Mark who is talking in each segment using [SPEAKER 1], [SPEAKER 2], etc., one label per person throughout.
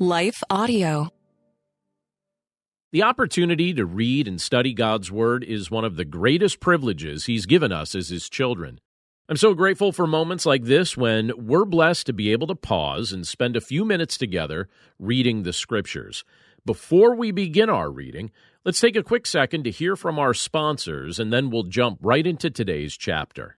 [SPEAKER 1] Life Audio.
[SPEAKER 2] The opportunity to read and study God's Word is one of the greatest privileges He's given us as His children. I'm so grateful for moments like this when we're blessed to be able to pause and spend a few minutes together reading the Scriptures. Before we begin our reading, let's take a quick second to hear from our sponsors, and then we'll jump right into today's chapter.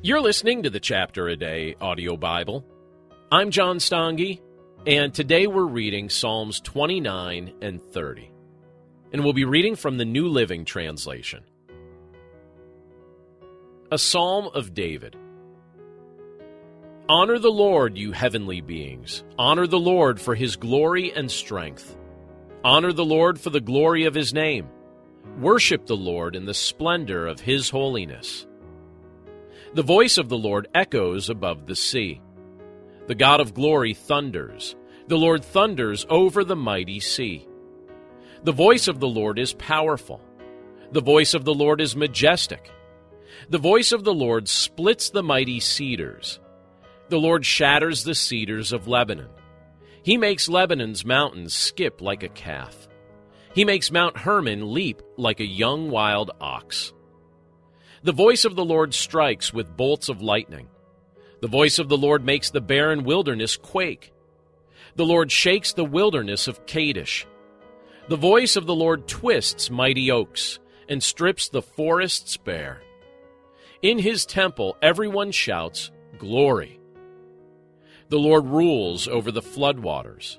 [SPEAKER 2] You're listening to the Chapter a Day audio Bible. I'm John Stange, and today we're reading Psalms 29 and 30. And we'll be reading from the New Living Translation. A Psalm of David. Honor the Lord, you heavenly beings. Honor the Lord for his glory and strength. Honor the Lord for the glory of his name. Worship the Lord in the splendor of his holiness. The voice of the Lord echoes above the sea. The God of glory thunders. The Lord thunders over the mighty sea. The voice of the Lord is powerful. The voice of the Lord is majestic. The voice of the Lord splits the mighty cedars. The Lord shatters the cedars of Lebanon. He makes Lebanon's mountains skip like a calf. He makes Mount Hermon leap like a young wild ox. The voice of the Lord strikes with bolts of lightning. The voice of the Lord makes the barren wilderness quake. The Lord shakes the wilderness of Kadesh. The voice of the Lord twists mighty oaks and strips the forests bare. In his temple, everyone shouts, Glory. The Lord rules over the floodwaters.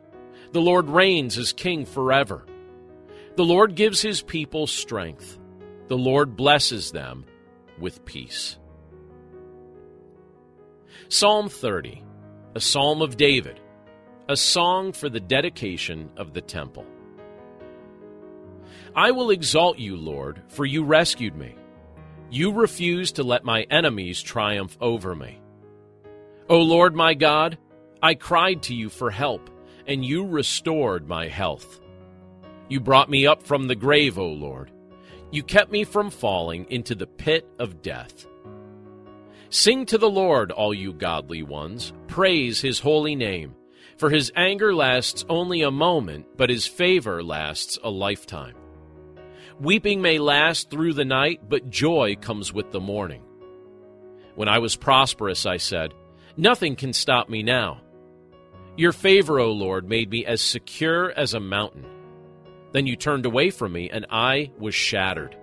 [SPEAKER 2] The Lord reigns as king forever. The Lord gives his people strength. The Lord blesses them with peace. Psalm 30, a psalm of David, a song for the dedication of the temple. I will exalt you, Lord, for you rescued me. You refused to let my enemies triumph over me. O Lord my God, I cried to you for help, and you restored my health. You brought me up from the grave, O Lord. You kept me from falling into the pit of death. Sing to the Lord, all you godly ones. Praise his holy name. For his anger lasts only a moment, but his favor lasts a lifetime. Weeping may last through the night, but joy comes with the morning. When I was prosperous, I said, Nothing can stop me now. Your favor, O Lord, made me as secure as a mountain. Then you turned away from me, and I was shattered.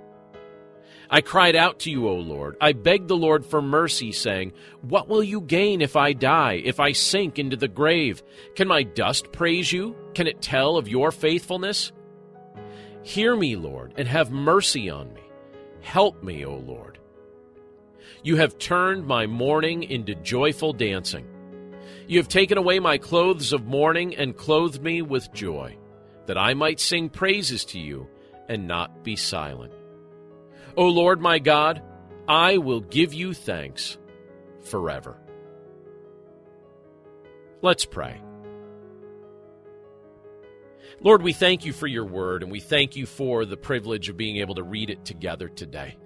[SPEAKER 2] I cried out to you, O Lord. I begged the Lord for mercy, saying, What will you gain if I die, if I sink into the grave? Can my dust praise you? Can it tell of your faithfulness? Hear me, Lord, and have mercy on me. Help me, O Lord. You have turned my mourning into joyful dancing. You have taken away my clothes of mourning and clothed me with joy, that I might sing praises to you and not be silent. O Lord my God, I will give you thanks forever. Let's pray. Lord, we thank you for your word, and we thank you for the privilege of being able to read it together today.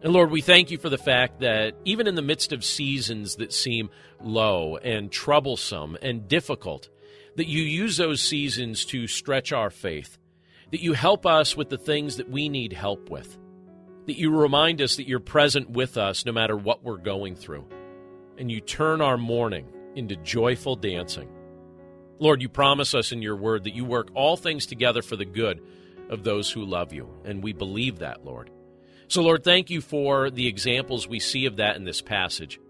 [SPEAKER 2] And Lord, we thank you for the fact that even in the midst of seasons that seem low and troublesome and difficult, that you use those seasons to stretch our faith, that you help us with the things that we need help with, that you remind us that you're present with us no matter what we're going through, and you turn our mourning into joyful dancing. Lord, you promise us in your word that you work all things together for the good of those who love you, and we believe that, Lord. So, Lord, thank you for the examples we see of that in this passage.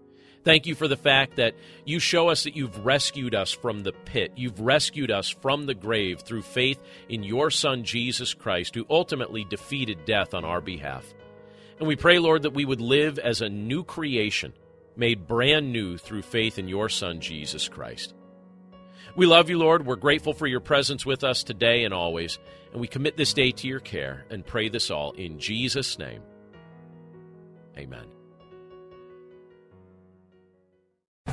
[SPEAKER 2] Thank you for the fact that you show us that you've rescued us from the pit. You've rescued us from the grave through faith in your Son, Jesus Christ, who ultimately defeated death on our behalf. And we pray, Lord, that we would live as a new creation, made brand new through faith in your Son, Jesus Christ. We love you, Lord. We're grateful for your presence with us today and always. And we commit this day to your care and pray this all in Jesus' name. Amen.